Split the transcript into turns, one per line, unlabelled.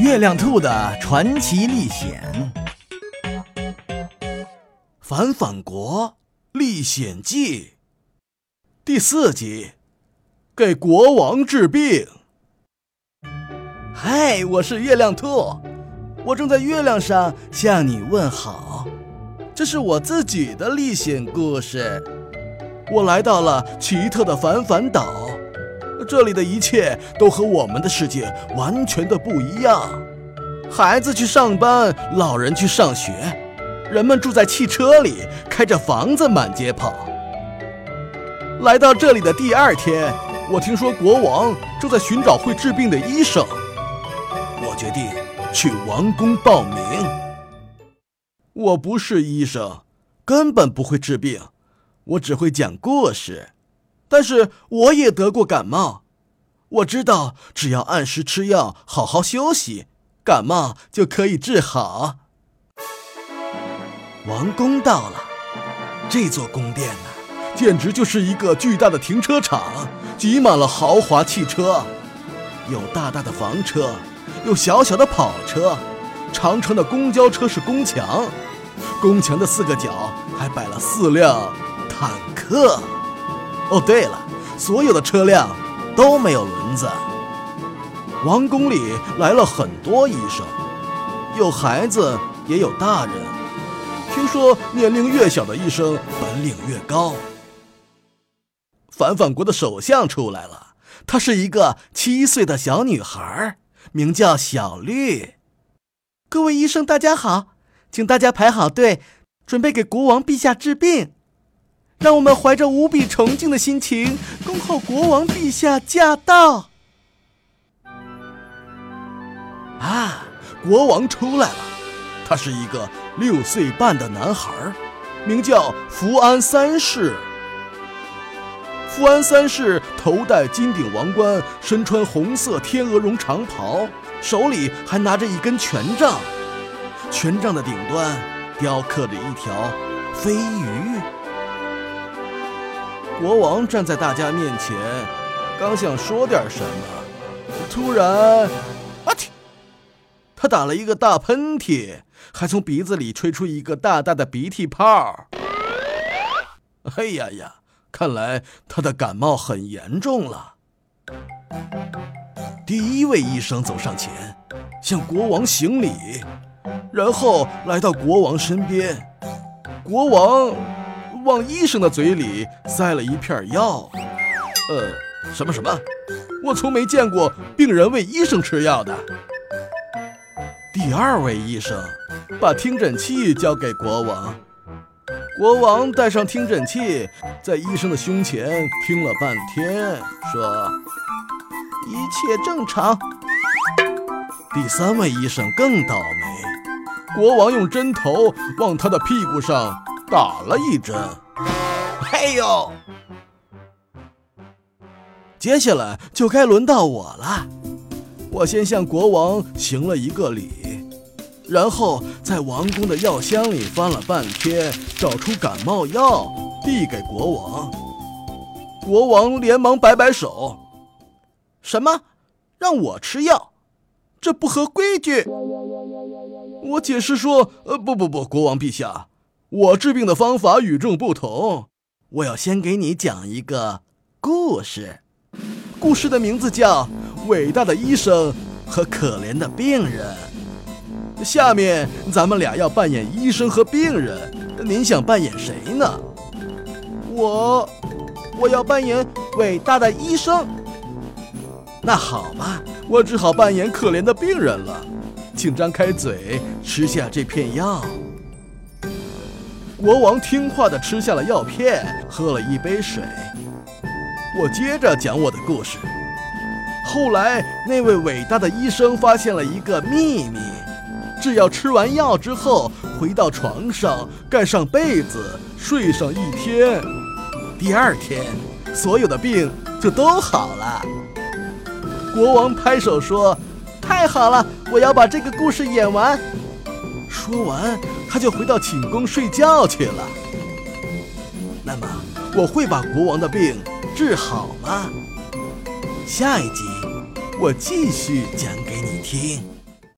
月亮兔的传奇历险，《反反国历险记》第四集，给国王治病。嗨，我是月亮兔，我正在月亮上向你问好。这是我自己的历险故事。我来到了奇特的反反岛。这里的一切都和我们的世界完全的不一样。孩子去上班，老人去上学，人们住在汽车里，开着房子满街跑。来到这里的第二天，我听说国王正在寻找会治病的医生，我决定去王宫报名。我不是医生，根本不会治病，我只会讲故事。但是我也得过感冒，我知道只要按时吃药，好好休息，感冒就可以治好。王宫到了，这座宫殿呢，简直就是一个巨大的停车场，挤满了豪华汽车，有大大的房车，有小小的跑车，长长的公交车是宫墙，宫墙的四个角还摆了四辆坦克。哦，对了，所有的车辆都没有轮子。王宫里来了很多医生，有孩子也有大人。听说年龄越小的医生本领越高。反反国的首相出来了，她是一个七岁的小女孩，名叫小绿。各位医生，大家好，请大家排好队，准备给国王陛下治病。让我们怀着无比崇敬的心情，恭候国王陛下驾到。啊，国王出来了，他是一个六岁半的男孩，名叫福安三世。福安三世头戴金顶王冠，身穿红色天鹅绒长袍，手里还拿着一根权杖，权杖的顶端雕刻着一条飞鱼。国王站在大家面前，刚想说点什么，突然，啊嚏！他打了一个大喷嚏，还从鼻子里吹出一个大大的鼻涕泡。哎呀呀！看来他的感冒很严重了。第一位医生走上前，向国王行礼，然后来到国王身边。国王。往医生的嘴里塞了一片药，呃，什么什么？我从没见过病人为医生吃药的。第二位医生把听诊器交给国王，国王戴上听诊器，在医生的胸前听了半天，说一切正常。第三位医生更倒霉，国王用针头往他的屁股上。打了一针，嘿呦！接下来就该轮到我了。我先向国王行了一个礼，然后在王宫的药箱里翻了半天，找出感冒药，递给国王。国王连忙摆摆手：“什么？让我吃药？这不合规矩！”我解释说：“呃，不不不，国王陛下。”我治病的方法与众不同，我要先给你讲一个故事。故事的名字叫《伟大的医生和可怜的病人》。下面咱们俩要扮演医生和病人，您想扮演谁呢？我，我要扮演伟大的医生。那好吧，我只好扮演可怜的病人了。请张开嘴，吃下这片药。国王听话地吃下了药片，喝了一杯水。我接着讲我的故事。后来，那位伟大的医生发现了一个秘密：只要吃完药之后，回到床上，盖上被子，睡上一天，第二天，所有的病就都好了。国王拍手说：“太好了！我要把这个故事演完。”说完。他就回到寝宫睡觉去了。那么，我会把国王的病治好吗？下一集我继续讲给你听。